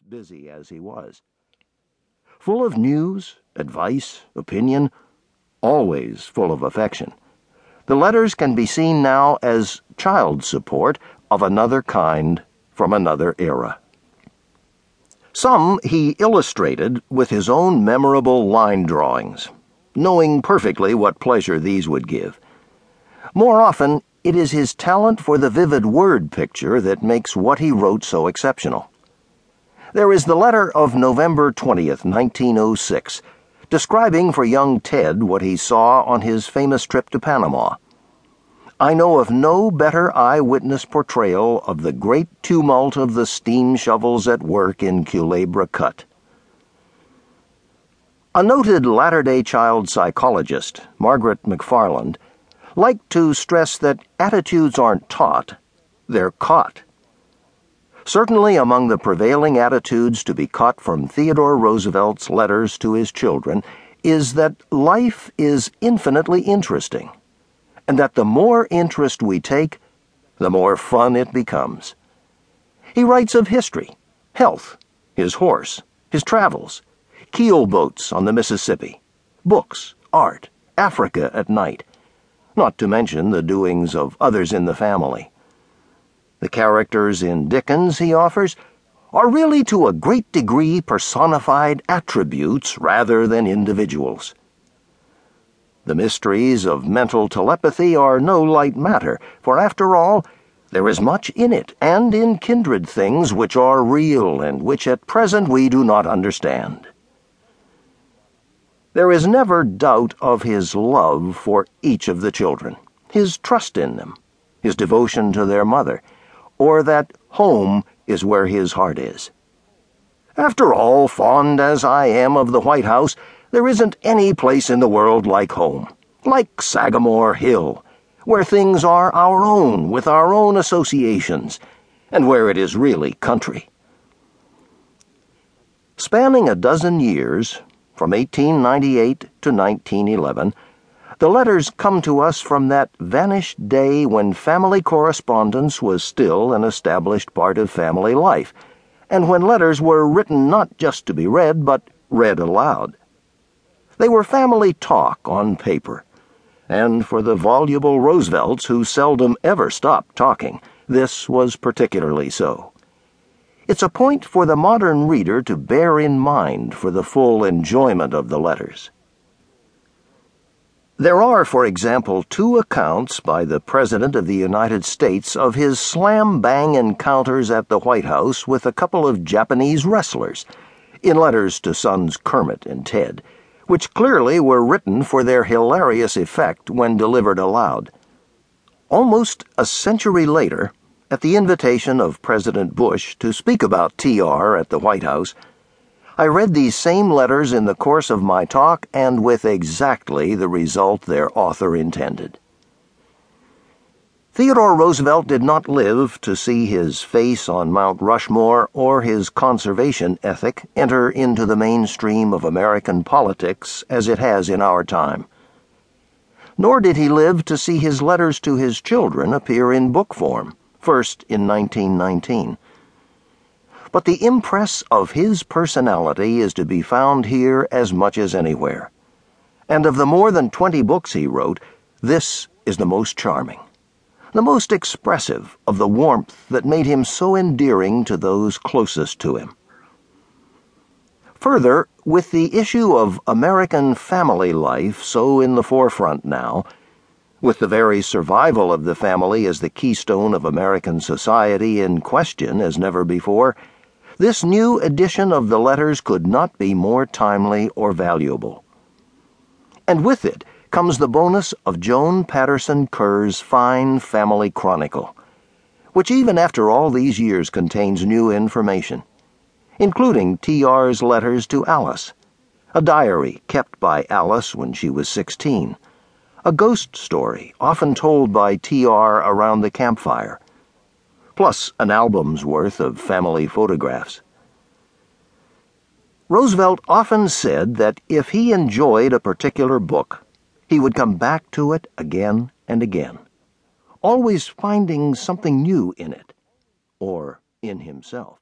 busy as he was. Full of news, advice, opinion, always full of affection. The letters can be seen now as child support of another kind from another era. Some he illustrated with his own memorable line drawings, knowing perfectly what pleasure these would give. More often, it is his talent for the vivid word picture that makes what he wrote so exceptional. There is the letter of November 20th, 1906, describing for young Ted what he saw on his famous trip to Panama. I know of no better eyewitness portrayal of the great tumult of the steam shovels at work in Culebra Cut. A noted Latter day Child psychologist, Margaret McFarland, liked to stress that attitudes aren't taught, they're caught. Certainly, among the prevailing attitudes to be caught from Theodore Roosevelt's letters to his children is that life is infinitely interesting, and that the more interest we take, the more fun it becomes. He writes of history, health, his horse, his travels, keel boats on the Mississippi, books, art, Africa at night, not to mention the doings of others in the family. The characters in Dickens, he offers, are really to a great degree personified attributes rather than individuals. The mysteries of mental telepathy are no light matter, for after all, there is much in it and in kindred things which are real and which at present we do not understand. There is never doubt of his love for each of the children, his trust in them, his devotion to their mother or that home is where his heart is. After all, fond as I am of the White House, there isn't any place in the world like home, like Sagamore Hill, where things are our own with our own associations, and where it is really country. Spanning a dozen years, from 1898 to 1911, the letters come to us from that vanished day when family correspondence was still an established part of family life, and when letters were written not just to be read, but read aloud. They were family talk on paper, and for the voluble Roosevelts who seldom ever stopped talking, this was particularly so. It's a point for the modern reader to bear in mind for the full enjoyment of the letters. There are, for example, two accounts by the President of the United States of his slam bang encounters at the White House with a couple of Japanese wrestlers, in letters to sons Kermit and Ted, which clearly were written for their hilarious effect when delivered aloud. Almost a century later, at the invitation of President Bush to speak about TR at the White House, I read these same letters in the course of my talk and with exactly the result their author intended. Theodore Roosevelt did not live to see his face on Mount Rushmore or his conservation ethic enter into the mainstream of American politics as it has in our time. Nor did he live to see his letters to his children appear in book form, first in 1919 but the impress of his personality is to be found here as much as anywhere. And of the more than twenty books he wrote, this is the most charming, the most expressive of the warmth that made him so endearing to those closest to him. Further, with the issue of American family life so in the forefront now, with the very survival of the family as the keystone of American society in question as never before, this new edition of the letters could not be more timely or valuable. And with it comes the bonus of Joan Paterson Kerr's fine family chronicle, which even after all these years contains new information, including T.R.'s letters to Alice, a diary kept by Alice when she was 16, a ghost story often told by T.R. around the campfire plus an album's worth of family photographs. Roosevelt often said that if he enjoyed a particular book, he would come back to it again and again, always finding something new in it, or in himself.